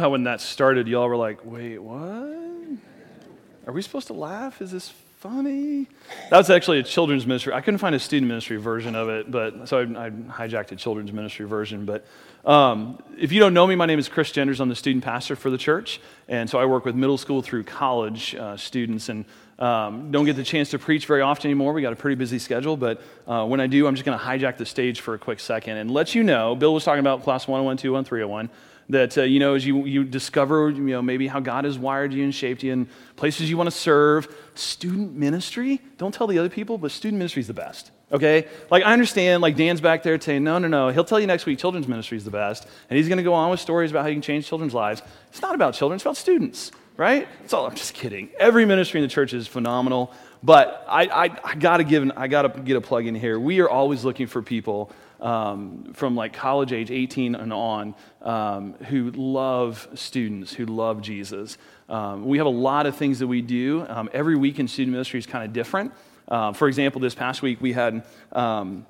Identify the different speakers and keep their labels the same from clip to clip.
Speaker 1: how when that started, y'all were like, wait, what? Are we supposed to laugh? Is this funny? That was actually a children's ministry. I couldn't find a student ministry version of it, but so I, I hijacked a children's ministry version. But um, if you don't know me, my name is Chris Genders. I'm the student pastor for the church, and so I work with middle school through college uh, students. And um, don't get the chance to preach very often anymore. We got a pretty busy schedule, but uh, when I do, I'm just going to hijack the stage for a quick second and let you know. Bill was talking about class 101, 201, 301 that uh, you know as you, you discover you know maybe how god has wired you and shaped you and places you want to serve student ministry? Don't tell the other people but student ministry is the best okay? Like i understand like dan's back there saying no no no he'll tell you next week children's ministry is the best and he's going to go on with stories about how you can change children's lives. It's not about children it's about students right? It's all i'm just kidding. Every ministry in the church is phenomenal but i, I, I gotta give i gotta get a plug in here. We are always looking for people um, from like college age, 18 and on, um, who love students, who love Jesus. Um, we have a lot of things that we do. Um, every week in student ministry is kind of different. Uh, for example, this past week we had um,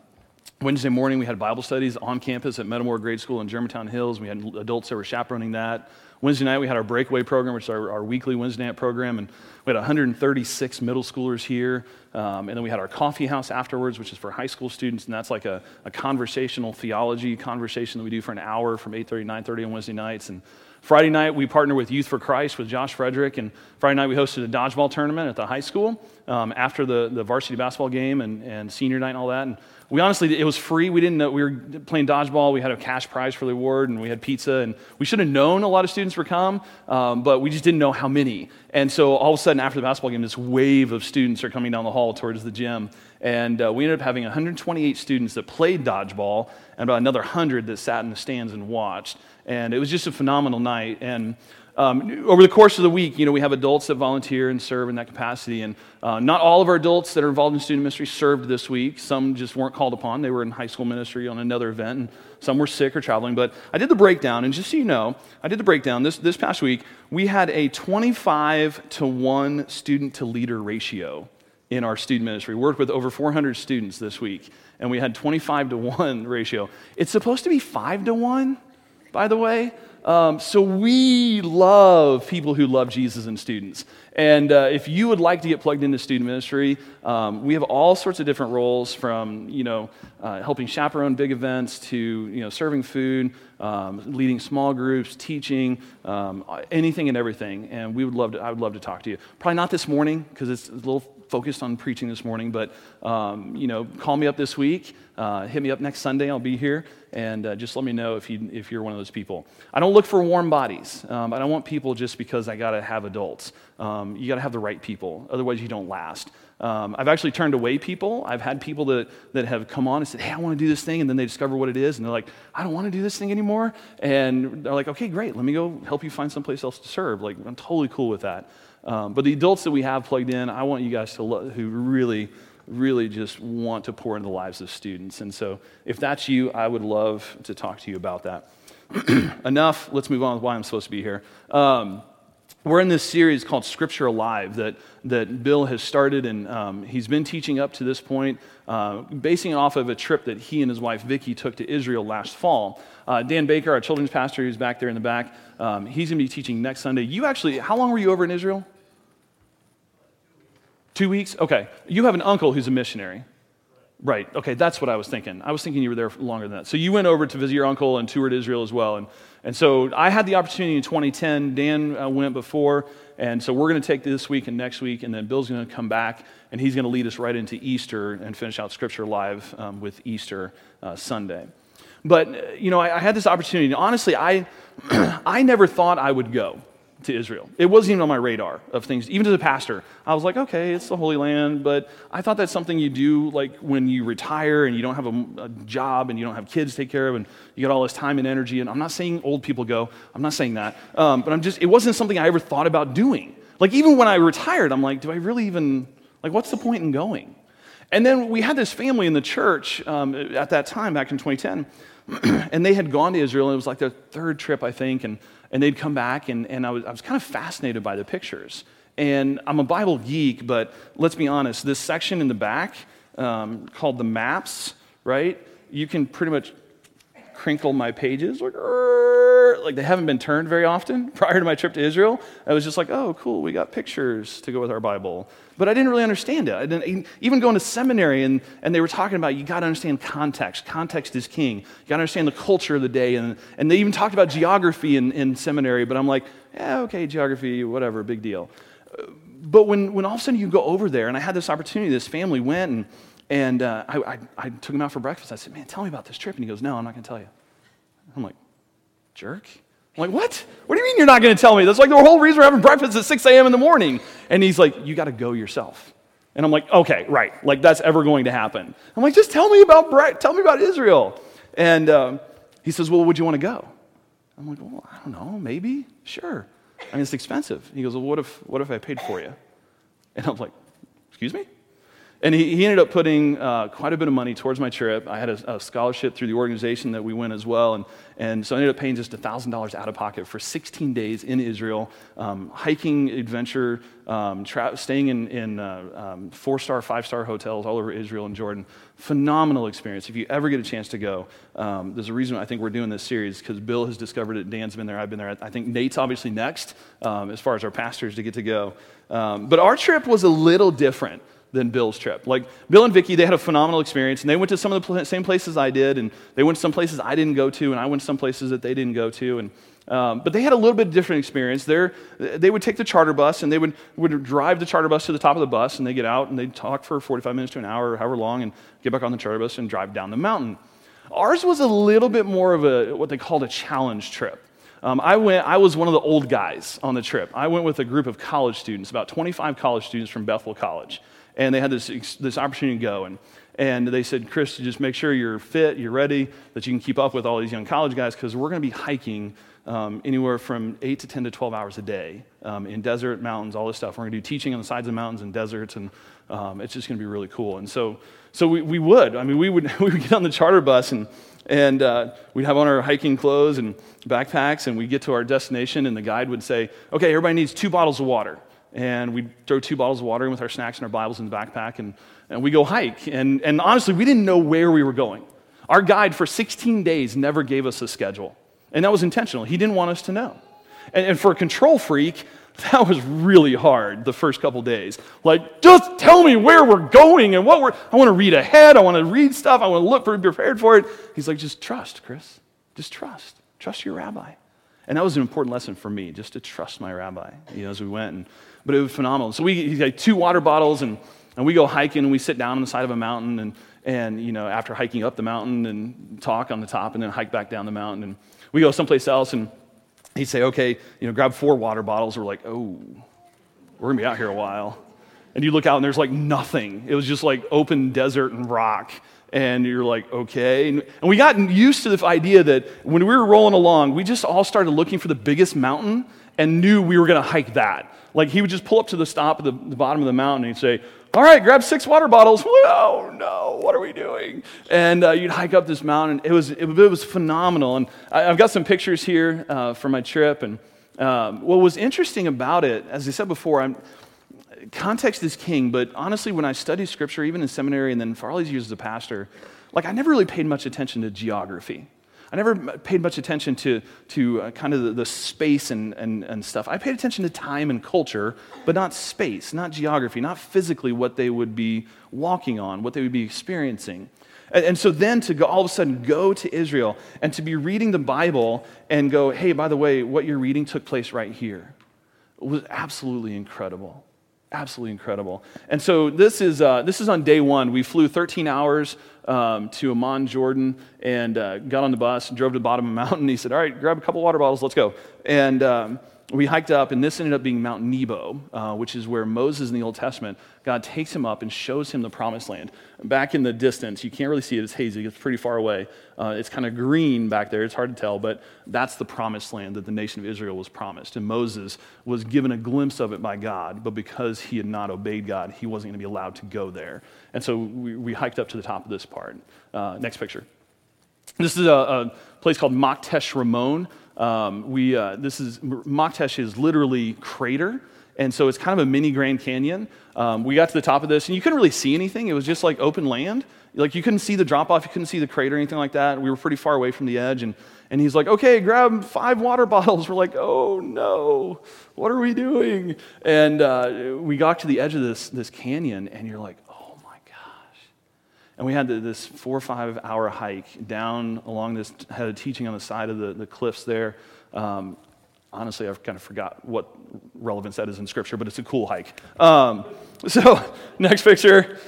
Speaker 1: Wednesday morning, we had Bible studies on campus at Metamora Grade School in Germantown Hills. We had adults that were chaperoning that. Wednesday night, we had our breakaway program, which is our, our weekly Wednesday night program, and we had 136 middle schoolers here. Um, and then we had our coffee house afterwards, which is for high school students, and that's like a, a conversational theology conversation that we do for an hour from 8.30 to 9.30 on Wednesday nights. And Friday night, we partner with Youth for Christ with Josh Frederick, and Friday night, we hosted a dodgeball tournament at the high school um, after the, the varsity basketball game and, and senior night and all that. And we honestly, it was free. We didn't know, we were playing dodgeball. We had a cash prize for the award and we had pizza. And we should have known a lot of students were come, um, but we just didn't know how many. And so all of a sudden, after the basketball game, this wave of students are coming down the hall towards the gym. And uh, we ended up having 128 students that played dodgeball and about another 100 that sat in the stands and watched. And it was just a phenomenal night. And um, over the course of the week, you know, we have adults that volunteer and serve in that capacity. And uh, not all of our adults that are involved in student ministry served this week. Some just weren't called upon. They were in high school ministry on another event, and some were sick or traveling. But I did the breakdown, and just so you know, I did the breakdown this, this past week. We had a 25 to 1 student to leader ratio in our student ministry. We worked with over 400 students this week, and we had 25 to 1 ratio. It's supposed to be 5 to 1, by the way. Um, so we love people who love Jesus and students. And uh, if you would like to get plugged into student ministry, um, we have all sorts of different roles from, you know, uh, helping chaperone big events to, you know, serving food, um, leading small groups, teaching, um, anything and everything. And we would love to, I would love to talk to you. Probably not this morning because it's a little focused on preaching this morning, but, um, you know, call me up this week. Uh, hit me up next Sunday. I'll be here. And uh, just let me know if, you, if you're one of those people. I don't look for warm bodies. Um, I don't want people just because I got to have adults. Um, you got to have the right people. Otherwise, you don't last. Um, I've actually turned away people. I've had people that, that have come on and said, Hey, I want to do this thing. And then they discover what it is. And they're like, I don't want to do this thing anymore. And they're like, Okay, great. Let me go help you find someplace else to serve. Like, I'm totally cool with that. Um, but the adults that we have plugged in, I want you guys to lo- who really really just want to pour into the lives of students. And so, if that's you, I would love to talk to you about that. Enough. Let's move on with why I'm supposed to be here. Um, we're in this series called Scripture Alive that, that Bill has started, and um, he's been teaching up to this point, uh, basing it off of a trip that he and his wife Vicki took to Israel last fall. Uh, Dan Baker, our children's pastor, who's back there in the back, um, he's going to be teaching next Sunday. You actually, how long were you over in Israel? Two weeks? Okay. You have an uncle who's a missionary. Right. Okay, that's what I was thinking. I was thinking you were there longer than that. So you went over to visit your uncle and toured Israel as well. And, and so I had the opportunity in 2010. Dan uh, went before. And so we're going to take this week and next week. And then Bill's going to come back and he's going to lead us right into Easter and finish out Scripture Live um, with Easter uh, Sunday. But, uh, you know, I, I had this opportunity. Honestly, I, I never thought I would go to Israel. It wasn't even on my radar of things. Even as a pastor, I was like, okay, it's the Holy Land, but I thought that's something you do like when you retire and you don't have a, a, job and you don't have kids to take care of and you got all this time and energy. And I'm not saying old people go. I'm not saying that. Um, but I'm just, it wasn't something I ever thought about doing. Like even when I retired, I'm like, do I really even, like, what's the point in going? And then we had this family in the church um, at that time, back in 2010, and they had gone to Israel, and it was like their third trip, I think, and and they'd come back, and, and I, was, I was kind of fascinated by the pictures. And I'm a Bible geek, but let's be honest, this section in the back um, called the maps, right? You can pretty much crinkle my pages, like, like they haven't been turned very often prior to my trip to Israel. I was just like, oh, cool, we got pictures to go with our Bible. But I didn't really understand it. I didn't, even going to seminary, and, and they were talking about you got to understand context. Context is king. You got to understand the culture of the day. And, and they even talked about geography in, in seminary, but I'm like, yeah, okay, geography, whatever, big deal. But when, when all of a sudden you go over there, and I had this opportunity, this family went and and uh, I, I, I, took him out for breakfast. I said, Man, tell me about this trip. And he goes, No, I'm not going to tell you. I'm like, Jerk? I'm like, What? What do you mean you're not going to tell me? That's like the whole reason we're having breakfast at 6 a.m. in the morning. And he's like, You got to go yourself. And I'm like, Okay, right. Like that's ever going to happen. I'm like, Just tell me about, tell me about Israel. And um, he says, Well, would you want to go? I'm like, Well, I don't know. Maybe. Sure. I mean, it's expensive. He goes, Well, what if, what if I paid for you? And I'm like, Excuse me? And he, he ended up putting uh, quite a bit of money towards my trip. I had a, a, scholarship through the organization that we went as well. And, and so I ended up paying just $1,000 out of pocket for 16 days in Israel, um, hiking adventure, um, tra- staying in, in uh, um, four star, five star hotels all over Israel and Jordan. Phenomenal experience. If you ever get a chance to go, um, there's a reason I think we're doing this series because Bill has discovered it. Dan's been there. I've been there. I think Nate's obviously next um, as far as our pastors to get to go. Um, but our trip was a little different than Bill's trip. Like Bill and Vicki, they had a phenomenal experience, and they went to some of the pl- same places I did, and they went to some places I didn't go to, and I went to some places that they didn't go to, and um, but they had a little bit different experience. They're, they would take the charter bus and they would, would drive the charter bus to the top of the bus and they get out and they'd talk for 45 minutes to an hour, however long, and get back on the charter bus and drive down the mountain. Ours was a little bit more of a what they called a challenge trip. Um, I, went, I was one of the old guys on the trip. I went with a group of college students, about 25 college students from Bethel College and they had this, this opportunity to go. And, and they said, Chris, just make sure you're fit, you're ready, that you can keep up with all these young college guys, because we're going to be hiking um, anywhere from 8 to 10 to 12 hours a day um, in desert, mountains, all this stuff. We're going to do teaching on the sides of mountains and deserts, and um, it's just going to be really cool. And so, so we, we would. I mean, we would, we would get on the charter bus, and, and uh, we'd have on our hiking clothes and backpacks, and we'd get to our destination, and the guide would say, okay, everybody needs two bottles of water and we throw two bottles of water in with our snacks and our Bibles in the backpack, and, and we go hike. And, and honestly, we didn't know where we were going. Our guide for 16 days never gave us a schedule, and that was intentional. He didn't want us to know. And, and for a control freak, that was really hard the first couple days. Like, just tell me where we're going and what we're. I want to read ahead. I want to read stuff. I want to look for, prepared for it. He's like, just trust, Chris. Just trust. Trust your rabbi. And that was an important lesson for me, just to trust my rabbi, you know, as we went. And but it was phenomenal. So we had two water bottles, and, and we go hiking, and we sit down on the side of a mountain, and, and you know, after hiking up the mountain and talk on the top, and then hike back down the mountain, and we go someplace else, and he'd say, okay, you know, grab four water bottles. We're like, oh, we're gonna be out here a while. And you look out, and there's like nothing. It was just like open desert and rock and you're like, okay. And, we got used to the idea that when we were rolling along, we just all started looking for the biggest mountain and knew we were going to hike that. Like he would just pull up to the stop at the, the bottom of the mountain and he'd say, all right, grab six water bottles. Oh no, what are we doing? And uh, you'd hike up this mountain. It was, it, it was phenomenal. And I, have got some pictures here uh, from my trip. And um, what was interesting about it, as I said before, I'm, context is king, but honestly, when I studied scripture, even in seminary and then these years as a pastor, like I never really paid much attention to geography. I never paid much attention to, to uh, kind of the, the space and, and, and stuff. I paid attention to time and culture, but not space, not geography, not physically what they would be walking on, what they would be experiencing. And, and so then to go, all of a sudden go to Israel and to be reading the Bible and go, hey, by the way, what you're reading took place right here was absolutely incredible absolutely incredible. And so this is, uh, this is on day one. We flew 13 hours um, to Amman, Jordan, and uh, got on the bus and drove to the bottom of the mountain. He said, All right, grab a couple water bottles, let's go. And um, we hiked up, and this ended up being Mount Nebo, uh, which is where Moses in the Old Testament, God takes him up and shows him the promised land. Back in the distance, you can't really see it, it's hazy, it's pretty far away. Uh, it's kind of green back there, it's hard to tell, but that's the promised land that the nation of Israel was promised. And Moses was given a glimpse of it by God, but because he had not obeyed God, he wasn't going to be allowed to go there. And so we, we hiked up to the top of this part. Uh, next picture. This is a, a place called Maktesh Ramon. Um, we, uh, this is, Maktesh is literally crater. And so it's kind of a mini Grand Canyon. Um, we got to the top of this, and you couldn't really see anything. It was just like open land. Like you couldn't see the drop off, you couldn't see the crater anything like that. We were pretty far away from the edge. And, and he's like, okay, grab five water bottles. We're like, oh no, what are we doing? And uh, we got to the edge of this, this canyon, and you're like. And we had this four or five hour hike down along this, had a teaching on the side of the, the cliffs there. Um, honestly, I've kind of forgot what relevance that is in Scripture, but it's a cool hike. Um, so, next picture.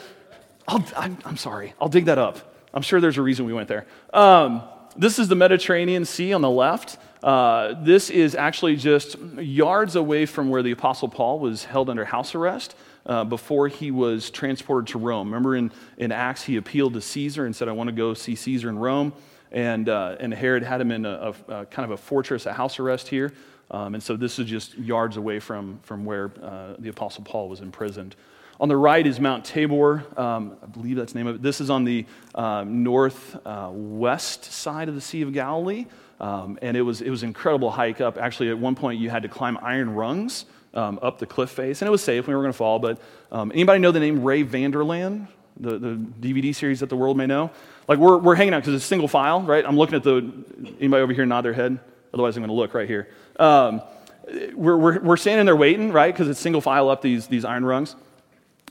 Speaker 1: I'm, I'm, sorry, I'll dig that up. I'm sure there's a reason we went there. Um, this is the Mediterranean Sea on the left. Uh, this is actually just yards away from where the Apostle Paul was held under house arrest. Uh, before he was transported to Rome. Remember in, in Acts, he appealed to Caesar and said, I want to go see Caesar in Rome. And, uh, and Herod had him in a, a, a, kind of a fortress, a house arrest here. Um, and so this is just yards away from, from where uh, the Apostle Paul was imprisoned. On the right is Mount Tabor. Um, I believe that's the name of it. This is on the uh, northwest side of the Sea of Galilee. Um, and it was, it was an incredible hike up. Actually, at one point, you had to climb iron rungs um, up the cliff face. And it was safe. We were going to fall. But um, anybody know the name Ray Vander Laan? The, the DVD series that the world may know? Like, we're, we're hanging out because it's single file, right? I'm looking at the. Anybody over here nod their head? Otherwise, I'm going to look right here. Um, we're, we're, we're standing there waiting, right? Because it's single file up these, these iron rungs.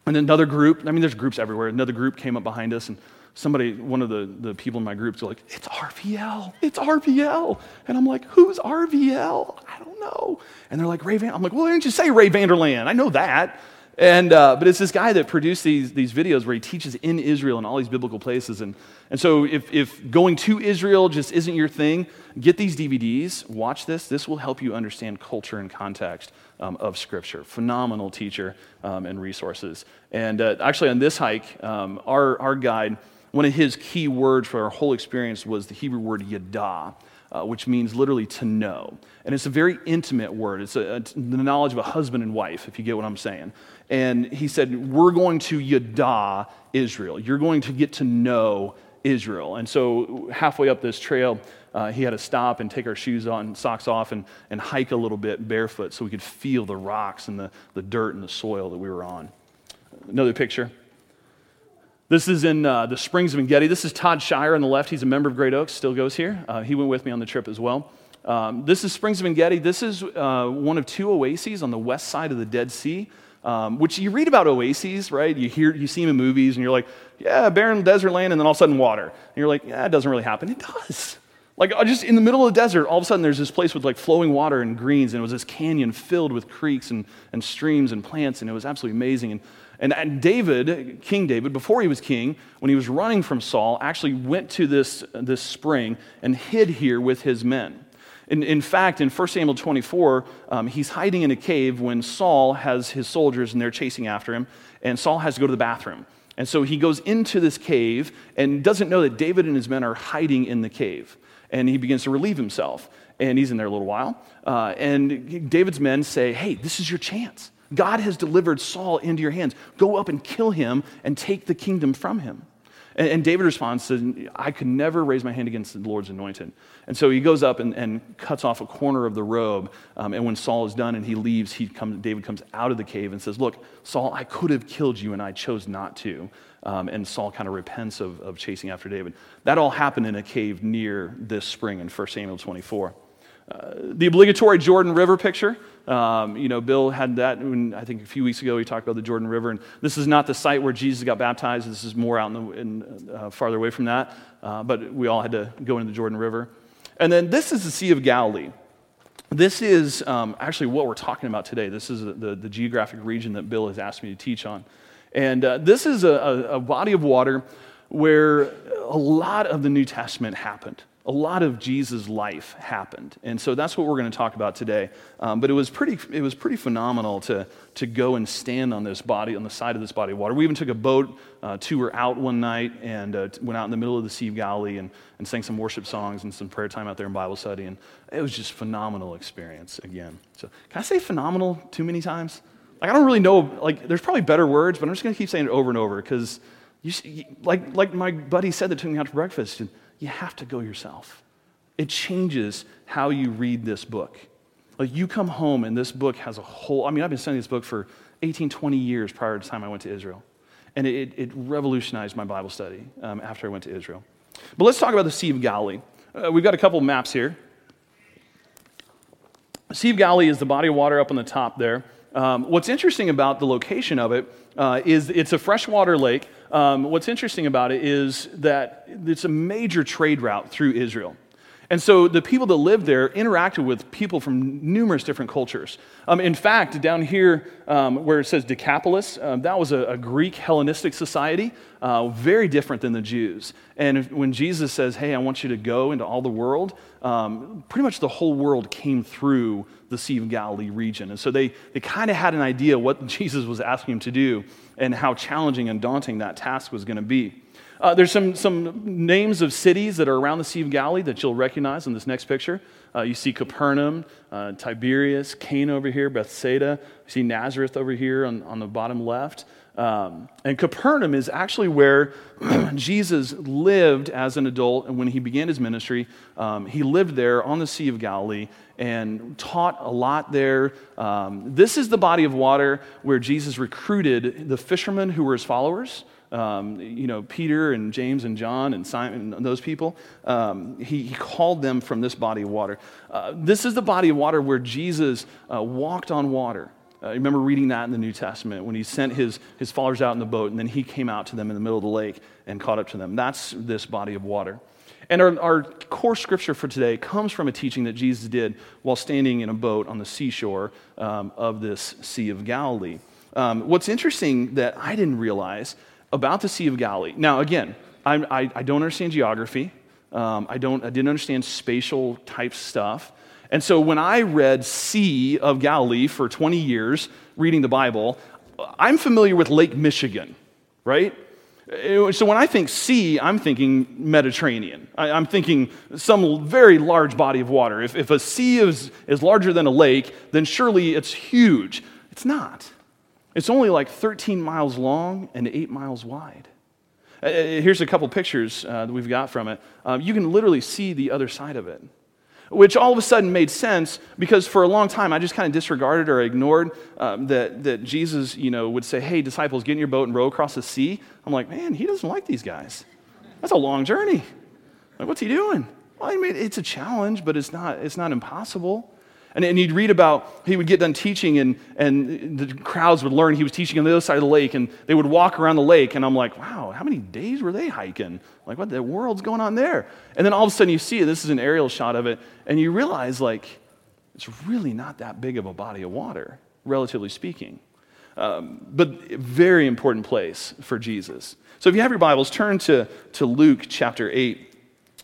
Speaker 1: And another group, I mean, there's groups everywhere. Another group came up behind us, and somebody, one of the, the people in my groups, were like, It's RVL, it's RVL. And I'm like, Who's RVL? I don't know. And they're like, Ray Van. I'm like, Well, why didn't you say Ray Vander Laan? I know that. And, uh, but it's this guy that produced these, these videos where he teaches in Israel and all these biblical places. And, and so if, if going to Israel just isn't your thing, get these DVDs, watch this. This will help you understand culture and context um, of Scripture. Phenomenal teacher um, and resources. And uh, actually, on this hike, um, our, our guide, one of his key words for our whole experience was the Hebrew word yada. Uh, which means literally to know. And it's a very intimate word. It's, a, it's, the knowledge of a husband and wife, if you get what I'm saying. And he said, We're going to yada Israel. You're going to get to know Israel. And so, halfway up this trail, uh, he had to stop and take our shoes on, socks off, and, and hike a little bit barefoot so we could feel the rocks and the, the dirt and the soil that we were on. Another picture. This is in uh, the Springs of Engedi. This is Todd Shire on the left. He's a member of Great Oaks, still goes here. Uh, he went with me on the trip as well. Um, this is Springs of Engedi. This is uh, one of two oases on the west side of the Dead Sea. Um, which you read about oases, right? You hear, you see them in movies, and you're like, yeah, barren desert land, and then all of a sudden water. And you're like, yeah, it doesn't really happen. It does. Like uh, just in the middle of the desert, all of a sudden there's this place with like flowing water and greens, and it was this canyon filled with creeks and, and streams and plants, and it was absolutely amazing. And, and, and David, King David, before he was king, when he was running from Saul, actually went to this, this spring and hid here with his men. In, in fact, in 1 Samuel 24, um, he's hiding in a cave when Saul has his soldiers and they're chasing after him, and Saul has to go to the bathroom. And so he goes into this cave and doesn't know that David and his men are hiding in the cave and he begins to relieve himself. And he's in there a little while. Uh, and David's men say, Hey, this is your chance. God has delivered Saul into your hands. Go up and kill him and take the kingdom from him. And, and David responds, I could never raise my hand against the Lord's anointed. And so he goes up and, and cuts off a corner of the robe. Um, and when Saul is done and he leaves, he comes, David comes out of the cave and says, Look, Saul, I could have killed you and I chose not to. Um, and Saul kind of repents of, of chasing after David. That all happened in a cave near this spring in 1 Samuel 24. Uh, the obligatory Jordan River picture. Um, you know, Bill had that when, I think a few weeks ago he talked about the Jordan River. And this is not the site where Jesus got baptized. This is more out in the, in, uh, farther away from that. Uh, but we all had to go into the Jordan River. And then this is the Sea of Galilee. This is um, actually what we're talking about today. This is the, the geographic region that Bill has asked me to teach on. And uh, this is a, a, body of water where a lot of the New Testament happened. A lot of Jesus' life happened. And so that's what we're going to talk about today. Um, but it was, pretty, it was pretty phenomenal to, to go and stand on this body, on the side of this body of water. We even took a boat uh, tour out one night and uh, went out in the middle of the Sea of Galilee and, and sang some worship songs and some prayer time out there in Bible study. And it was just phenomenal experience again. So, can I say phenomenal too many times? Like, I don't really know, like, there's probably better words, but I'm just going to keep saying it over and over because, you, like, like my buddy said that took me out to breakfast, you have to go yourself. It changes how you read this book. Like, you come home and this book has a whole, I mean, I've been studying this book for 18, 20 years prior to the time I went to Israel. And it, it revolutionized my Bible study um, after I went to Israel. But let's talk about the Sea of Galilee. Uh, we've got a couple maps here. Sea of Galilee is the body of water up on the top there. Um, what's interesting about the location of it uh, is it's a freshwater lake. Um, what's interesting about it is that it's a major trade route through Israel. And so the people that lived there interacted with people from numerous different cultures. Um, in fact, down here um, where it says Decapolis, um, that was a, a, Greek Hellenistic society, uh, very different than the Jews. And if, when Jesus says, Hey, I want you to go into all the world, um, pretty much the whole world came through the Sea of Galilee region. And so they, they kind of had an idea what Jesus was asking him to do and how challenging and daunting that task was going to be. Uh, there's some, some names of cities that are around the Sea of Galilee that you'll recognize in this next picture. Uh, you see Capernaum, uh, Tiberias, Cana over here, Bethsaida. You see Nazareth over here on, on the bottom left. Um, and Capernaum is actually where Jesus lived as an adult, and when he began his ministry, um, he lived there on the Sea of Galilee and taught a lot there. Um, this is the body of water where Jesus recruited the fishermen who were his followers um, you know, Peter and James and John and Simon and those people, um, he, he, called them from this body of water. Uh, this is the body of water where Jesus uh, walked on water. Uh, remember reading that in the New Testament when he sent his, his followers out in the boat and then he came out to them in the middle of the lake and caught up to them. That's this body of water. And our, our core scripture for today comes from a teaching that Jesus did while standing in a boat on the seashore um, of this Sea of Galilee. Um, what's interesting that I didn't realize about the Sea of Galilee. Now, again, I, I, I don't understand geography. Um, I, don't, I didn't understand spatial type stuff. And so when I read Sea of Galilee for 20 years, reading the Bible, I'm familiar with Lake Michigan, right? So when I think sea, I'm thinking Mediterranean. I, am thinking some very large body of water. If, if a sea is, is larger than a lake, then surely it's huge. It's not. It's only like 13 miles long and 8 miles wide. Uh, uh, here's a couple pictures uh, that we've got from it. Um, you can literally see the other side of it, which all of a sudden made sense because for a long time I just kind of disregarded or ignored um, that, that Jesus you know, would say, Hey, disciples, get in your boat and row across the sea. I'm like, Man, he doesn't like these guys. That's a long journey. Like, what's he doing? Well, I mean, it's a challenge, but it's not, it's not impossible. And, and you'd read about, he would get done teaching, and, and the crowds would learn he was teaching on the other side of the lake, and they would walk around the lake, and I'm like, wow, how many days were they hiking? Like, what the world's going on there? And then all of a sudden you see this is an aerial shot of it, and you realize, like, it's really not that big of a body of water, relatively speaking. Um, but very important place for Jesus. So if you have your Bibles, turn to, to Luke chapter 8.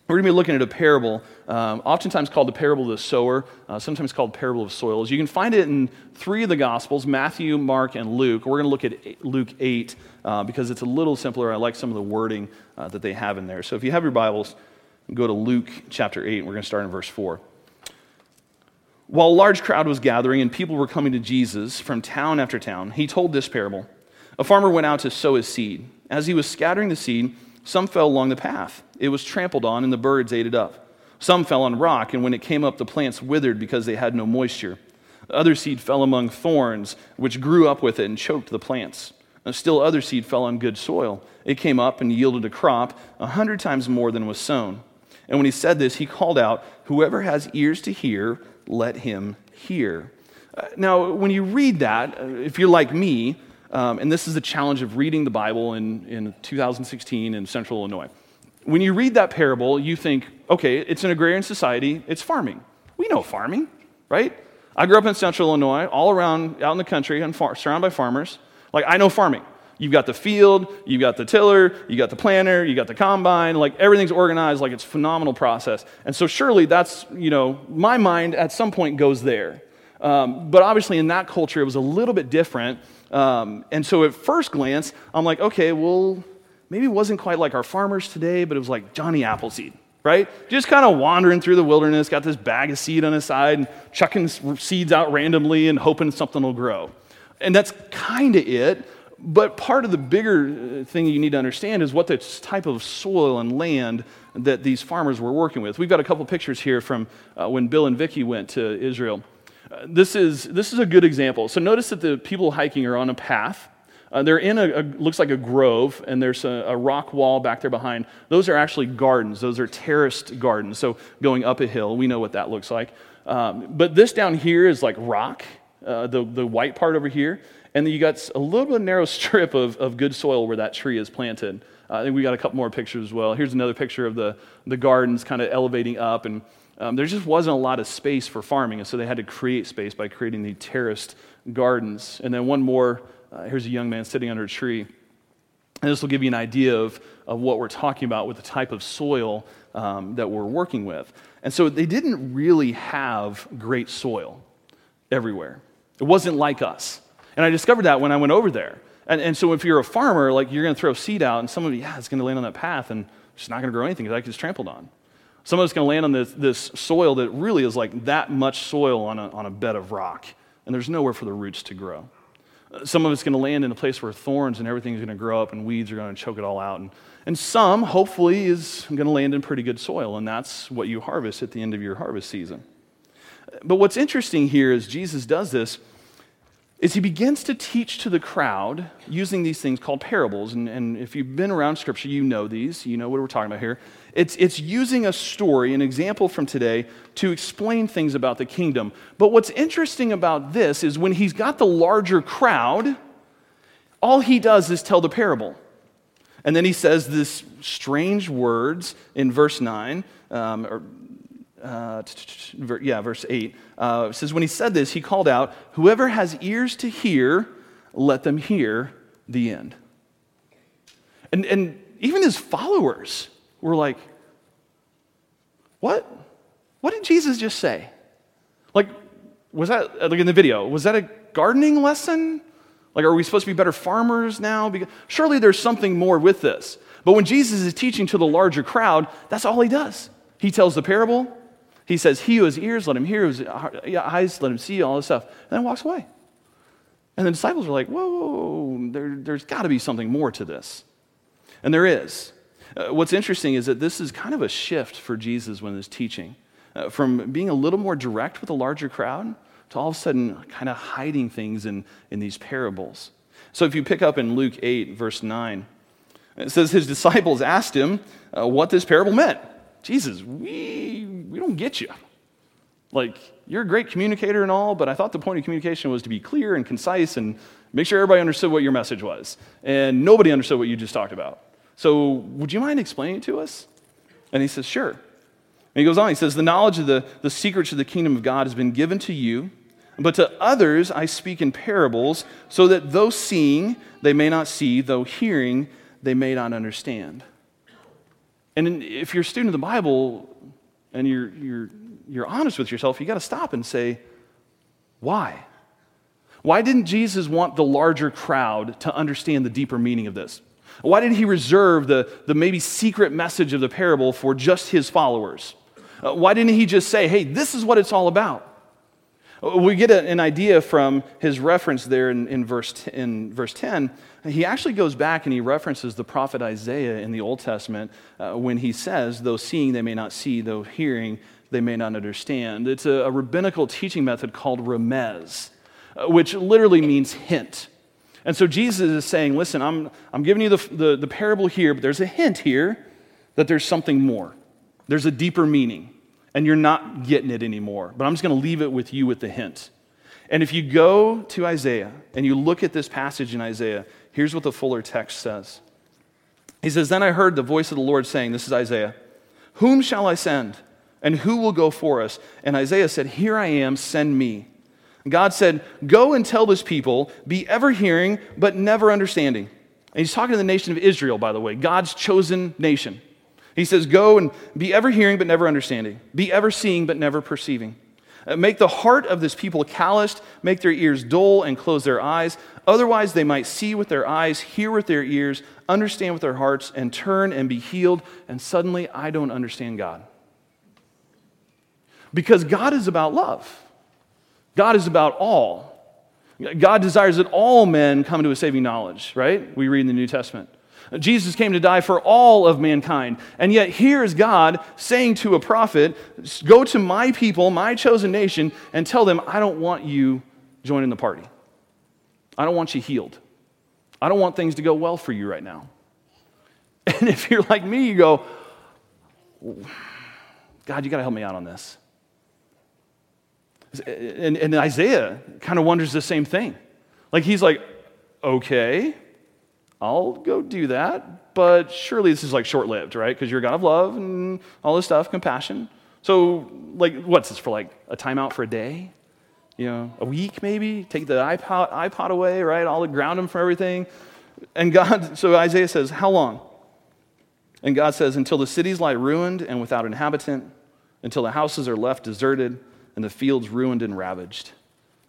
Speaker 1: We're going to be looking at a parable, um, oftentimes called the parable of the sower, uh, sometimes called parable of soils. You can find it in three of the Gospels Matthew, Mark, and Luke. We're going to look at Luke 8 uh, because it's a little simpler. I like some of the wording uh, that they have in there. So if you have your Bibles, go to Luke chapter 8, and we're going to start in verse 4. While a large crowd was gathering and people were coming to Jesus from town after town, he told this parable A farmer went out to sow his seed. As he was scattering the seed, some fell along the path. It was trampled on, and the birds ate it up. Some fell on rock, and when it came up, the plants withered because they had no moisture. Other seed fell among thorns, which grew up with it and choked the plants. Still other seed fell on good soil. It came up and yielded a crop a hundred times more than was sown. And when he said this, he called out, Whoever has ears to hear, let him hear. Uh, now, when you read that, uh, if you're like me, um, and this is the challenge of reading the Bible in, in 2016 in central Illinois. When you read that parable, you think, okay, it's an agrarian society, it's farming. We know farming, right? I grew up in central Illinois, all around out in the country, and far, surrounded by farmers. Like, I know farming. You've got the field, you've got the tiller, you've got the planter, you got the combine, like everything's organized like it's a phenomenal process. And so surely that's, you know, my mind at some point goes there. Um, but obviously in that culture it was a little bit different um, and so at first glance, I'm like, okay, well, maybe it wasn't quite like our farmers today, but it was like Johnny Appleseed, right? Just kind of wandering through the wilderness, got this bag of seed on his side, and chucking seeds out randomly and hoping something will grow. And that's kind of it. But part of the bigger uh, thing you need to understand is what the type of soil and land that these farmers were working with. We've got a couple pictures here from uh, when Bill and Vicki went to Israel this, is, this is a good example. So notice that the people hiking are on a path. Uh, they're in a, a, looks like a grove, and there's a, a, rock wall back there behind. Those are actually gardens. Those are terraced gardens. So going up a hill, we know what that looks like. Um, but this down here is like rock, uh, the, the white part over here. And then you got a little bit narrow strip of, of good soil where that tree is planted. Uh, I think we got a couple more pictures as well. Here's another picture of the, the gardens kind of elevating up. And um, there just wasn't a lot of space for farming. And so they had to create space by creating the terraced gardens. And then one more uh, here's a young man sitting under a tree. And this will give you an idea of, of what we're talking about with the type of soil um, that we're working with. And so they didn't really have great soil everywhere. It wasn't like us. And I discovered that when I went over there. And, and so if you're a farmer, like you're going to throw seed out, and some of you, yeah, it's going to land on that path, and it's not going to grow anything because it's trampled on. Some of it's going to land on this, this soil that really is like that much soil on a, on a bed of rock, and there's nowhere for the roots to grow. Some of it's going to land in a place where thorns and everything is going to grow up and weeds are going to choke it all out. And, and some, hopefully, is going to land in pretty good soil, and that's what you harvest at the end of your harvest season. But what's interesting here is Jesus does this is he begins to teach to the crowd using these things called parables. And, and if you've been around Scripture, you know these, you know what we're talking about here. It's, it's using a story, an example from today, to explain things about the kingdom. But what's interesting about this is when he's got the larger crowd, all he does is tell the parable. And then he says this strange words in verse 9, um, or uh, yeah, verse 8 uh, says, When he said this, he called out, Whoever has ears to hear, let them hear the end. And, and even his followers were like, What? What did Jesus just say? Like, was that, like in the video, was that a gardening lesson? Like, are we supposed to be better farmers now? Because surely there's something more with this. But when Jesus is teaching to the larger crowd, that's all he does. He tells the parable, he says, He who has ears, let him hear, who has eyes, let him see, all this stuff. And then walks away. And the disciples are like, Whoa, whoa, whoa. There, there's got to be something more to this. And there is. Uh, what's interesting is that this is kind of a shift for Jesus when he's teaching. Uh, from being a little more direct with a larger crowd to all of a sudden kind of hiding things in, in these parables. So if you pick up in Luke 8, verse 9, it says his disciples asked him uh, what this parable meant. Jesus, we, we don't get you. Like, you're a great communicator and all, but I thought the point of communication was to be clear and concise and make sure everybody understood what your message was. And nobody understood what you just talked about. So, would you mind explaining it to us? And he says, Sure. And he goes on, he says, The knowledge of the, the secrets of the kingdom of God has been given to you, but to others I speak in parables, so that though seeing, they may not see, though hearing, they may not understand. And if you're a student of the Bible and you're, you're, you're honest with yourself, you got to stop and say, why? Why didn't Jesus want the larger crowd to understand the deeper meaning of this? Why did he reserve the, the maybe secret message of the parable for just his followers? Uh, why didn't he just say, hey, this is what it's all about? We get a, an idea from his reference there in, in, verse, in verse 10. He actually goes back and he references the prophet Isaiah in the Old Testament uh, when he says, Though seeing they may not see, though hearing they may not understand. It's a, a rabbinical teaching method called remez, uh, which literally means hint. And so Jesus is saying, Listen, I'm, I'm giving you the, the, the parable here, but there's a hint here that there's something more, there's a deeper meaning and you're not getting it anymore. But I'm just going to leave it with you with the hint. And if you go to Isaiah and you look at this passage in Isaiah, here's what the fuller text says. He says, Then I heard the voice of the Lord saying, This is Isaiah, Whom shall I send? And who will go for us? And Isaiah said, Here I am, send me. God said, Go and tell this people, be ever hearing, but never understanding. And he's talking to the nation of Israel, by the way, God's chosen nation. He says, Go and be ever hearing but never understanding, be ever seeing but never perceiving. Uh, make the heart of this people calloused, make their ears dull, and close their eyes. Otherwise, they might see with their eyes, hear with their ears, understand with their hearts, and turn and be healed. And suddenly, I don't understand God. Because God is about love, God is about all. God desires that all men come to a saving knowledge, right? We read in the New Testament. Jesus came to die for all of mankind. And yet, here is God saying to a prophet, Go to my people, my chosen nation, and tell them, I don't want you joining the party. I don't want you healed. I don't want things to go well for you right now. And if you're like me, you go, God, you got to help me out on this. And, and Isaiah kind of wonders the same thing. Like, he's like, okay, I'll go do that, but surely this is like short lived, right? Because you're a God of love and all this stuff, compassion. So, like, what's this for like a timeout for a day? You know, a week maybe? Take the iPod, iPod away, right? I'll ground him for everything. And God, so Isaiah says, How long? And God says, Until the cities lie ruined and without inhabitant, until the houses are left deserted and the fields ruined and ravaged,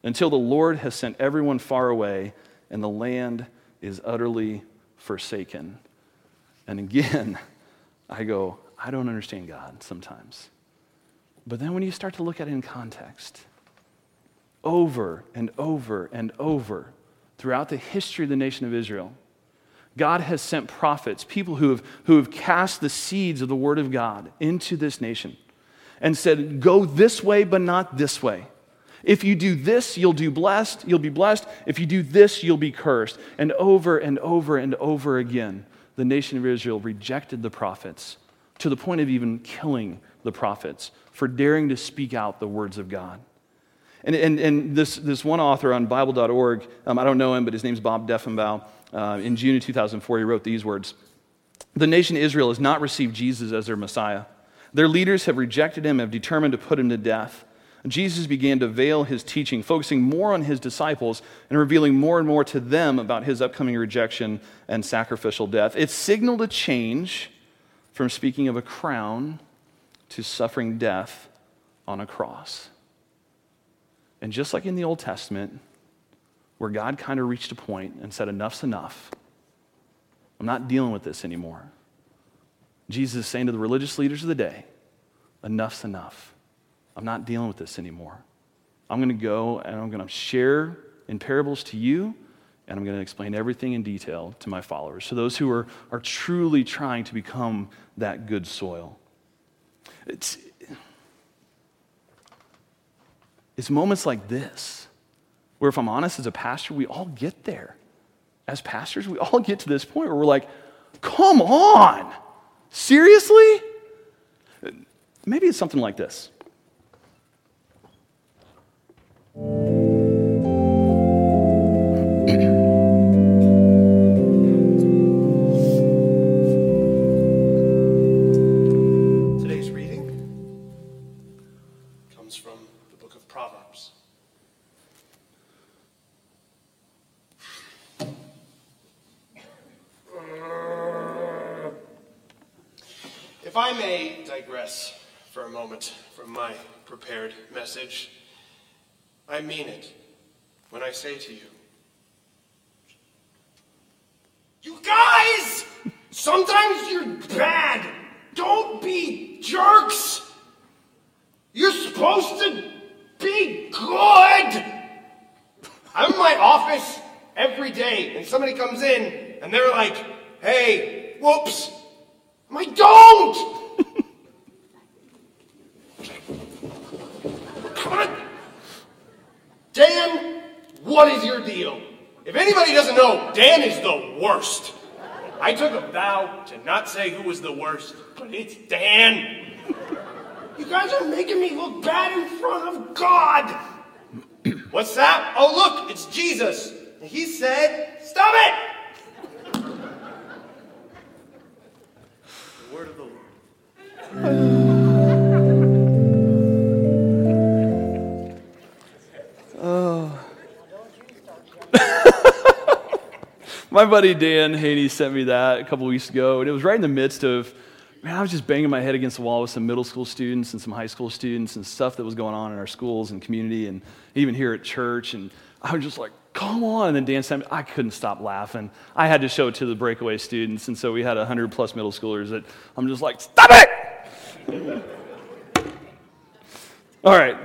Speaker 1: until the Lord has sent everyone far away and the land is utterly forsaken. And again, I go, I don't understand God sometimes. But then when you start to look at it in context, over and over and over throughout the history of the nation of Israel, God has sent prophets, people who have, who have cast the seeds of the word of God into this nation and said, Go this way, but not this way. If you do this, you'll do blessed, you'll be blessed. If you do this, you'll be cursed. And over and over and over again, the nation of Israel rejected the prophets to the point of even killing the prophets for daring to speak out the words of God. And, and, and this, this one author on Bible.org, um, I don't know him, but his name's Bob Deffinbaugh. Uh, in June of 2004, he wrote these words The nation of Israel has not received Jesus as their Messiah. Their leaders have rejected him, have determined to put him to death. Jesus began to veil his teaching, focusing more on his disciples and revealing more and more to them about his upcoming rejection and sacrificial death. It signaled a change from speaking of a crown to suffering death on a cross. And just like in the Old Testament, where God kind of reached a point and said, Enough's enough. I'm not dealing with this anymore. Jesus is saying to the religious leaders of the day, Enough's enough. I'm not dealing with this anymore. I'm going to go and I'm going to share in parables to you, and I'm going to explain everything in detail to my followers. So, those who are, are truly trying to become that good soil. It's, it's moments like this where, if I'm honest, as a pastor, we all get there. As pastors, we all get to this point where we're like, come on, seriously? Maybe it's something like this.
Speaker 2: Message, I mean it when I say to you, You guys! Sometimes you're bad. Don't be jerks. You're supposed to be good. I'm in my office every day, and somebody comes in, and they're like, hey, whoops. I don't! Dan, what is your deal? If anybody doesn't know, Dan is the worst. I took a vow to not say who was the worst, but it's Dan. You guys are making me look bad in front of God. What's that? Oh, look, it's Jesus. And he said, Stop it! the word of the Lord.
Speaker 1: My buddy Dan Haney sent me that a couple weeks ago, and it was right in the midst of, man, I was just banging my head against the wall with some middle school students and some high school students and stuff that was going on in our schools and community and even here at church. And I was just like, come on. And then Dan sent me, I couldn't stop laughing. I had to show it to the breakaway students, and so we had 100 plus middle schoolers that I'm just like, stop it! All right,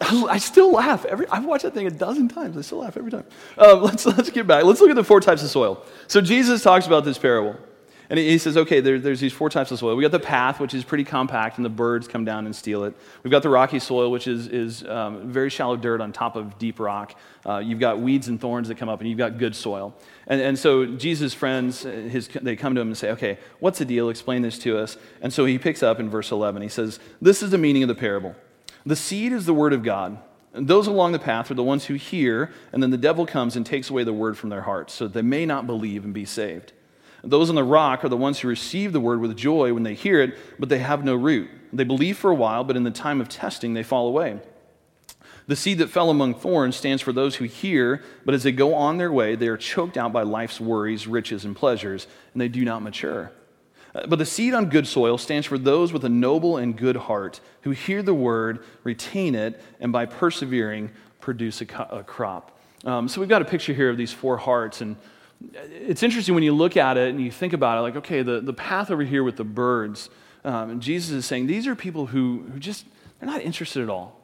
Speaker 1: I still laugh every. I've watched that thing a dozen times. I still laugh every time. Um, let's let's get back. Let's look at the four types of soil. So Jesus talks about this parable. And he says, okay, there, there's these four types of soil. We got the path, which is pretty compact, and the birds come down and steal it. We've got the rocky soil, which is, is um, very shallow dirt on top of deep rock. Uh, you've got weeds and thorns that come up, and you've got good soil. And, and so Jesus' friends, uh, his, they come to him and say, okay, what's the deal? Explain this to us. And so he picks up in verse 11. He says, this is the meaning of the parable. The seed is the word of God. And those along the path are the ones who hear, and then the devil comes and takes away the word from their hearts, so that they may not believe and be saved. Those on the rock are the ones who receive the word with joy when they hear it, but they have no root. They believe for a while, but in the time of testing, they fall away. The seed that fell among thorns stands for those who hear, but as they go on their way, they are choked out by life's worries, riches, and pleasures, and they do not mature. Uh, but the seed on good soil stands for those with a noble and good heart who hear the word, retain it, and by persevering, produce a, crop. Um, so we've got a picture here of these four hearts, and it's interesting when you look at it and you think about it, like, okay, the, the path over here with the birds, um, and Jesus is saying these are people who, who just, they're not interested at all.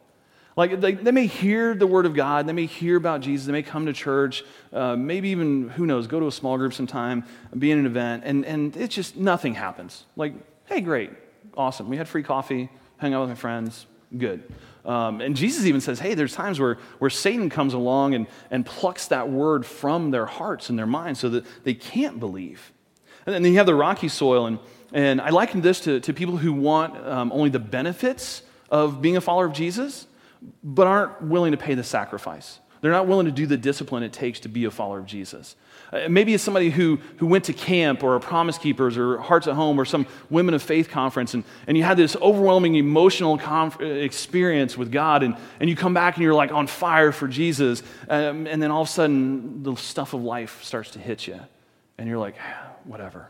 Speaker 1: Like, they, they may hear the word of God, they may hear about Jesus, they may come to church, uh, maybe even, who knows, go to a small group sometime, be in an event, and, and it's just nothing happens. Like, hey, great, awesome. We had free coffee, hung out with my friends, good. Um, and Jesus even says, hey, there's times where, where Satan comes along and, and plucks that word from their hearts and their minds so that they can't believe. And then you have the rocky soil, and, and I liken this to, to people who want um, only the benefits of being a follower of Jesus, but aren't willing to pay the sacrifice. They're not willing to do the discipline it takes to be a follower of Jesus. Uh, maybe it's somebody who, who went to camp or a Promise Keepers or Hearts at Home or some Women of Faith conference, and, and you had this overwhelming emotional conf- uh, experience with God, and, and you come back and you're like on fire for Jesus, um, and then all of a sudden the stuff of life starts to hit you, and you're like, ah, whatever.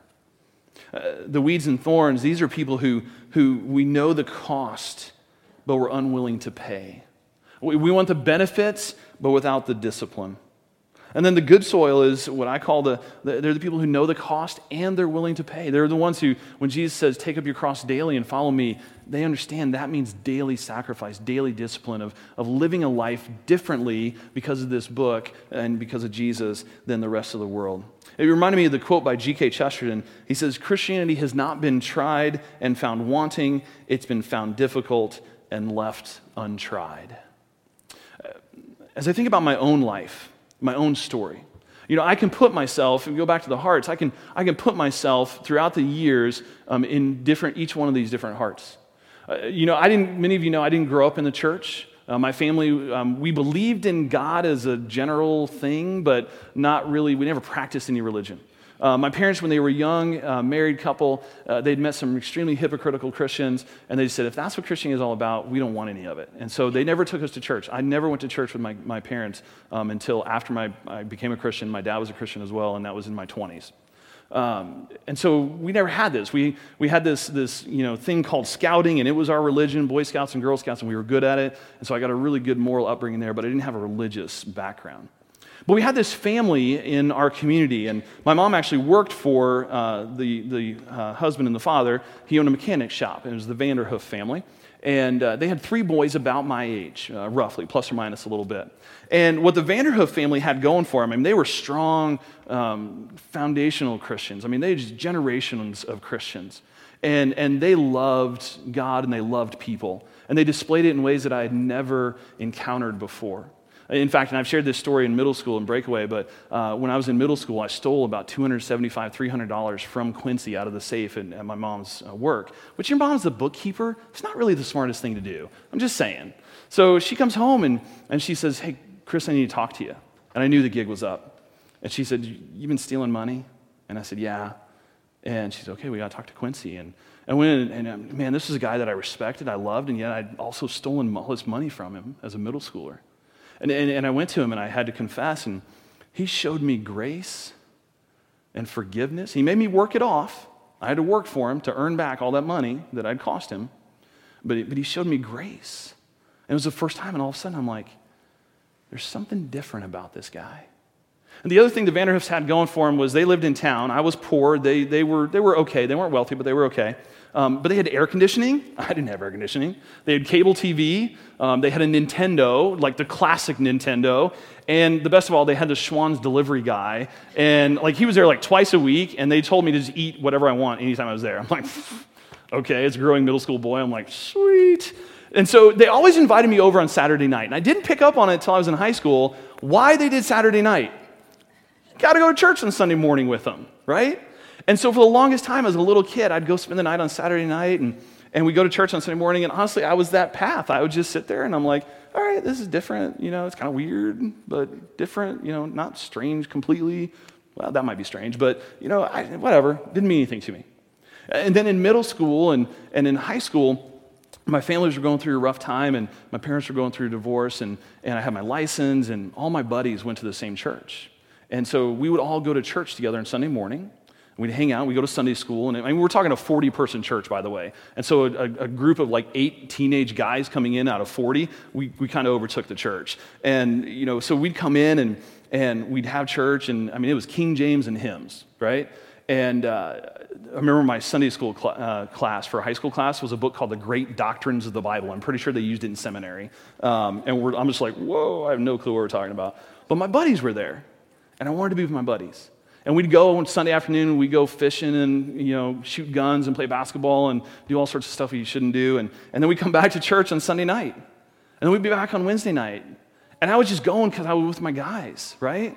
Speaker 1: Uh, the weeds and thorns, these are people who, who we know the cost, but we're unwilling to pay. We, want the benefits, but without the discipline. And then the good soil is what I call the, the, they're the people who know the cost and they're willing to pay. They're the ones who, when Jesus says, take up your cross daily and follow me, they understand that means daily sacrifice, daily discipline of, of living a life differently because of this book and because of Jesus than the rest of the world. It reminded me of the quote by G.K. Chesterton. He says, Christianity has not been tried and found wanting, it's been found difficult and left untried. As I think about my own life, my own story. You know, I can put myself, and go back to the hearts, I can, I can put myself throughout the years um, in different, each one of these different hearts. Uh, you know, I didn't, many of you know, I didn't grow up in the church. Uh, my family, um, we believed in God as a general thing, but not really, we never practiced any religion. Uh, my parents, when they were young, uh, married couple, uh, they'd met some extremely hypocritical Christians, and they said, if that's what Christianity is all about, we don't want any of it. And so they never took us to church. I never went to church with my, my parents um, until after my, I became a Christian. My dad was a Christian as well, and that was in my 20s. Um, and so we never had this. We, we had this, this you know, thing called scouting, and it was our religion, Boy Scouts and Girl Scouts, and we were good at it. And so I got a really good moral upbringing there, but I didn't have a religious background. But we had this family in our community, and my mom actually worked for uh, the, the uh, husband and the father. He owned a mechanic shop, and it was the Vanderhoof family. And uh, they had three boys about my age, uh, roughly, plus or minus a little bit. And what the Vanderhoof family had going for them, I mean, they were strong, um, foundational Christians. I mean, they just generations of Christians. And, and they loved God and they loved people. And they displayed it in ways that I had never encountered before. In fact, and I've shared this story in middle school in Breakaway, but uh, when I was in middle school, I stole about 275, $300 from Quincy out of the safe at, at my mom's uh, work. Which your mom's the bookkeeper, it's not really the smartest thing to do. I'm just saying. So she comes home and, and she says, Hey, Chris, I need to talk to you. And I knew the gig was up. And she said, You've been stealing money? And I said, Yeah. And she said, Okay, we got to talk to Quincy. And I went and, and um, man, this is a guy that I respected, I loved, and yet I'd also stolen all this money from him as a middle schooler. And, and, and I went to him and I had to confess, and he showed me grace and forgiveness. He made me work it off. I had to work for him to earn back all that money that I'd cost him. But, but he showed me grace. And it was the first time, and all of a sudden I'm like, there's something different about this guy. And the other thing the Vanderhoofs had going for them was they lived in town. I was poor. They, they, were, they were okay. They weren't wealthy, but they were okay. Um, but they had air conditioning. I didn't have air conditioning. They had cable TV. Um, they had a Nintendo, like the classic Nintendo. And the best of all, they had the Schwan's delivery guy. And like he was there like twice a week, and they told me to just eat whatever I want anytime I was there. I'm like, okay, it's a growing middle school boy. I'm like, sweet. And so they always invited me over on Saturday night. And I didn't pick up on it until I was in high school why they did Saturday night. Got to go to church on Sunday morning with them, right? And so for the longest time as a little kid, I'd go spend the night on Saturday night and, and we go to church on Sunday morning. And honestly, I was that path. I would just sit there and I'm like, all right, this is different. You know, it's kind of weird, but different, you know, not strange completely. Well, that might be strange, but, you know, I, whatever. Didn't mean anything to me. And then in middle school and, and in high school, my families were going through a rough time and my parents were going through a divorce and, and i had my license and all my buddies went to the same church and so we would all go to church together on sunday morning We'd hang out, we go to Sunday school, and I mean, we're talking a 40 person church, by the way. And so a, a group of like eight teenage guys coming in out of 40, we, we kind of overtook the church. And, you know, so we'd come in and, and we'd have church, and I mean, it was King James and hymns, right? And uh, I remember my Sunday school cl- uh, class for high school class was a book called The Great Doctrines of the Bible. I'm pretty sure they used it in seminary. Um, and I'm just like, whoa, I have no clue what we're talking about. But my buddies were there, and I wanted to be with my buddies. And we'd go on Sunday afternoon, we'd go fishing and, you know, shoot guns and play basketball and do all sorts of stuff you shouldn't do. And, and then we'd come back to church on Sunday night. And then we'd be back on Wednesday night. And I was just going because I was with my guys, right?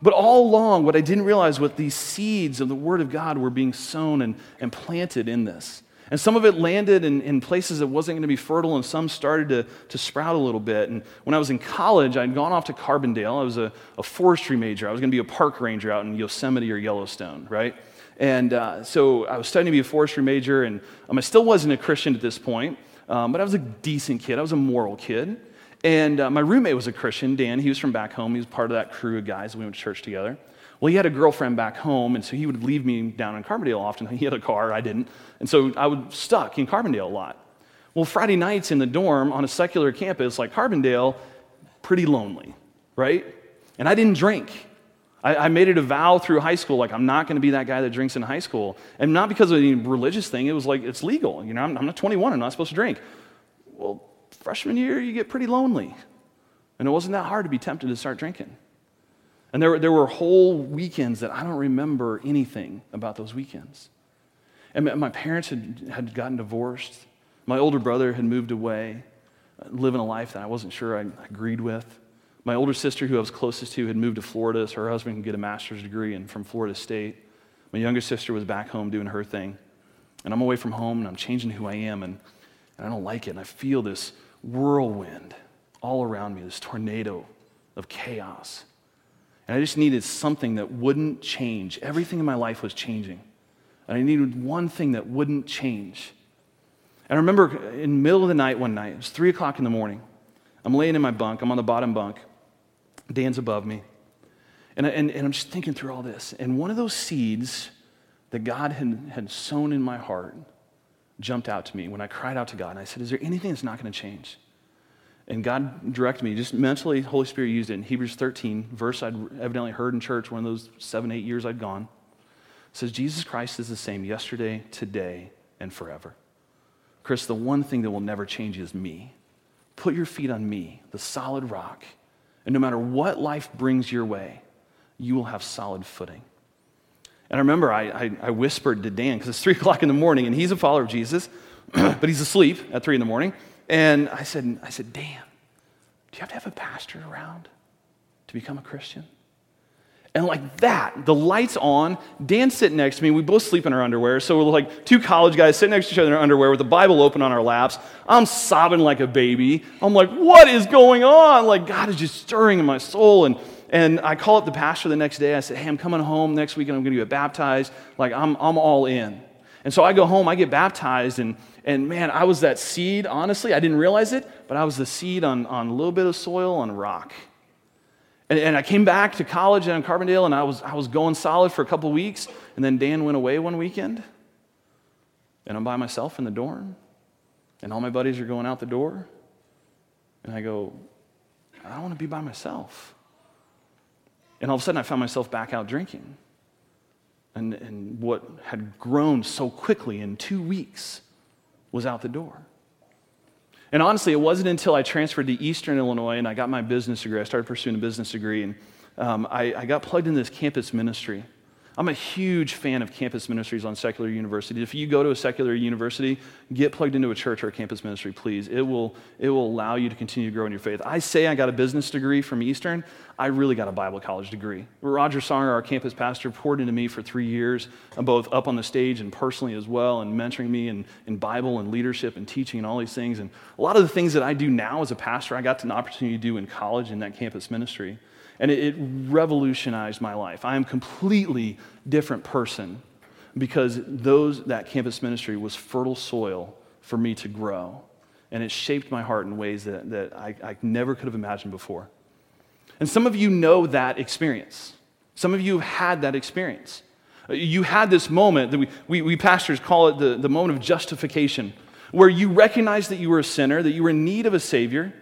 Speaker 1: But all along, what I didn't realize was these seeds of the Word of God were being sown and, and planted in this. And some of it landed in, in places that wasn't going to be fertile, and some started to, to sprout a little bit. And when I was in college, I'd gone off to Carbondale. I was a, a forestry major. I was going to be a park ranger out in Yosemite or Yellowstone, right? And uh, so I was studying to be a forestry major, and um, I still wasn't a Christian at this point, um, but I was a decent kid. I was a moral kid. And uh, my roommate was a Christian, Dan. He was from back home. He was part of that crew of guys. We went to church together. Well, he had a girlfriend back home, and so he would leave me down in Carbondale often. He had a car, I didn't. And so I was stuck in Carbondale a lot. Well, Friday nights in the dorm on a secular campus like Carbondale, pretty lonely, right? And I didn't drink. I, I made it a vow through high school, like I'm not going to be that guy that drinks in high school. And not because of any religious thing, it was like it's legal. You know, I'm, I'm not 21, I'm not supposed to drink. Well, freshman year, you get pretty lonely. And it wasn't that hard to be tempted to start drinking. And there, there were whole weekends that I don't remember anything about those weekends. And my parents had, had gotten divorced. My older brother had moved away, living a life that I wasn't sure I agreed with. My older sister, who I was closest to, had moved to Florida so her husband could get a master's degree and from Florida State. My younger sister was back home doing her thing. And I'm away from home and I'm changing who I am and, and I don't like it. And I feel this whirlwind all around me, this tornado of chaos. And I just needed something that wouldn't change. Everything in my life was changing. And I needed one thing that wouldn't change. And I remember in the middle of the night one night, it was three o'clock in the morning. I'm laying in my bunk, I'm on the bottom bunk. Dan's above me. And, and, and I'm just thinking through all this. And one of those seeds that God had, had sown in my heart jumped out to me when I cried out to God. And I said, Is there anything that's not going to change? And God directed me, just mentally, Holy Spirit used it in Hebrews 13, verse I'd evidently heard in church one of those seven, eight years I'd gone. Says, Jesus Christ is the same yesterday, today, and forever. Chris, the one thing that will never change is me. Put your feet on me, the solid rock, and no matter what life brings your way, you will have solid footing. And I remember I, I, I whispered to Dan, because it's 3 o'clock in the morning, and he's a follower of Jesus, but he's asleep at 3 in the morning. And I said, I said, Dan, do you have to have a pastor around to become a Christian? And like that, the lights on, Dan's sitting next to me. We both sleep in our underwear. So we're like two college guys sitting next to each other in our underwear with the Bible open on our laps. I'm sobbing like a baby. I'm like, what is going on? Like, God is just stirring in my soul. And, and I call up the pastor the next day. I said, hey, I'm coming home next week and I'm going to get baptized. Like, I'm, I'm all in. And so I go home, I get baptized, and, and man, I was that seed, honestly. I didn't realize it, but I was the seed on, on a little bit of soil on rock. And, and I came back to college in Carbondale, and I was, I was going solid for a couple weeks. And then Dan went away one weekend, and I'm by myself in the dorm, and all my buddies are going out the door. And I go, I don't want to be by myself. And all of a sudden, I found myself back out drinking. And, and what had grown so quickly in two weeks was out the door. And honestly, it wasn't until I transferred to Eastern Illinois and I got my business degree, I started pursuing a business degree, and um, I, I got plugged into this campus ministry. I'm a huge fan of campus ministries on secular universities. If you go to a secular university, get plugged into a church or a campus ministry, please. It will, it will allow you to continue to grow in your faith. I say I got a business degree from Eastern. I really got a Bible college degree. Roger Songer, our campus pastor, poured into me for three years, uh, both up on the stage and personally as well, and mentoring me in, in Bible and leadership and teaching and all these things. And a lot of the things that I do now as a pastor, I got an opportunity to do in college in that campus ministry. And it, it revolutionized my life. I am a completely different person because those, that campus ministry was fertile soil for me to grow. And it shaped my heart in ways that, that I, I never could have imagined before. And some of you know that experience. Some of you have had that experience. Uh, you had this moment that we, we, we pastors call it the, the moment of justification, where you recognized that you were a sinner, that you were in need of a Savior,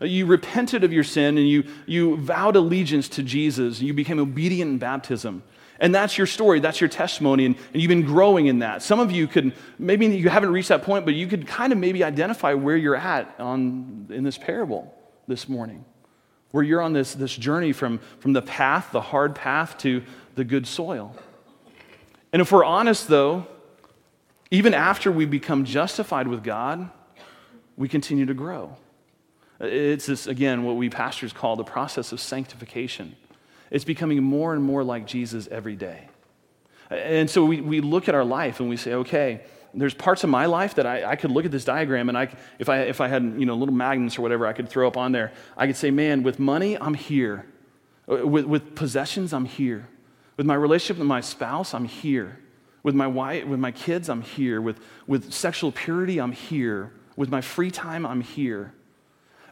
Speaker 1: Uh, you repented of your sin and you, you vowed allegiance to Jesus. You became obedient in baptism. And that's your story, that's your testimony, and, and, you've been growing in that. Some of you could, maybe you haven't reached that point, but you could kind of maybe identify where you're at on, in this parable this morning, where you're on this, this journey from, from the path, the hard path, to the good soil. And if we're honest, though, even after we become justified with God, we continue to grow. It's this, again, what we pastors call the process of sanctification. It's becoming more and more like Jesus every day. And so we, we look at our life and we say, okay, there's parts of my life that I, I could look at this diagram and I, if, I, if I had you know, little magnets or whatever I could throw up on there, I could say, man, with money, I'm here. Uh, with, with possessions, I'm here. With my relationship with my spouse, I'm here. With my wife, with my kids, I'm here. With, with sexual purity, I'm here. With my free time, I'm here.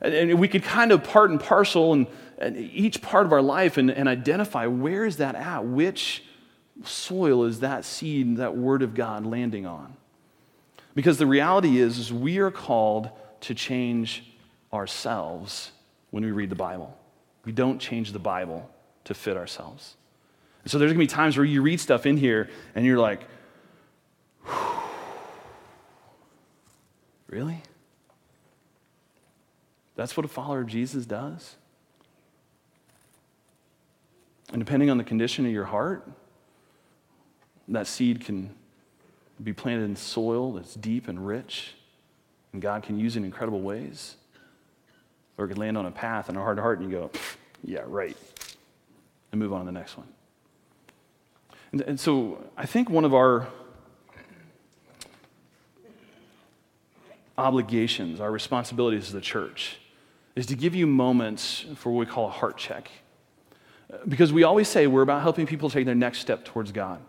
Speaker 1: And we could kind of part and parcel and, and each part of our life and, and identify where is that at? Which soil is that seed, that word of God landing on? Because the reality is, is we are called to change ourselves when we read the Bible. We don't change the Bible to fit ourselves. And so there's going to be times where you read stuff in here and you're like, really? That's what a follower of Jesus does. And depending on the condition of your heart, that seed can be planted in soil that's deep and rich, and God can use it in incredible ways. Or it could land on a path in a hard heart, and you go, yeah, right, and move on to the next one. And, and so I think one of our obligations, our responsibilities as the church, is to give you moments for what we call a heart check. Because we always say we're about helping people take their next step towards God.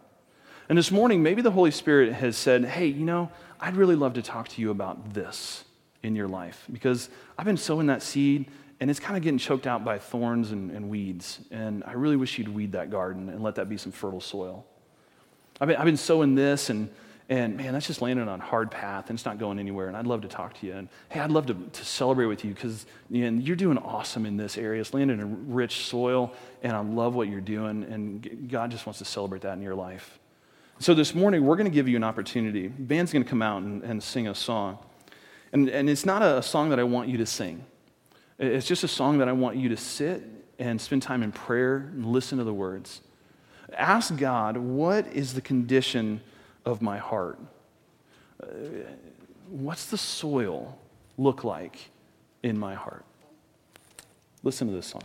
Speaker 1: And this morning, maybe the Holy Spirit has said, hey, you know, I'd really love to talk to you about this in your life because I've been sowing that seed and it's kind of getting choked out by thorns and, and, weeds. And I really wish you'd weed that garden and let that be some fertile soil. I've been, I've been sowing this and and man, that's just landing on hard path and it's not going anywhere. And I'd love to talk to you. And hey, I'd love to, to celebrate with you because you know, you're doing awesome in this area. It's landing in rich soil, and I love what you're doing. And God just wants to celebrate that in your life. So this morning, we're going to give you an opportunity. Band's going to come out and, and sing a song. And, and it's not a song that I want you to sing, it's just a song that I want you to sit and spend time in prayer and listen to the words. Ask God, what is the condition? Of my heart? Uh, what's the soil look like in my heart? Listen to this song.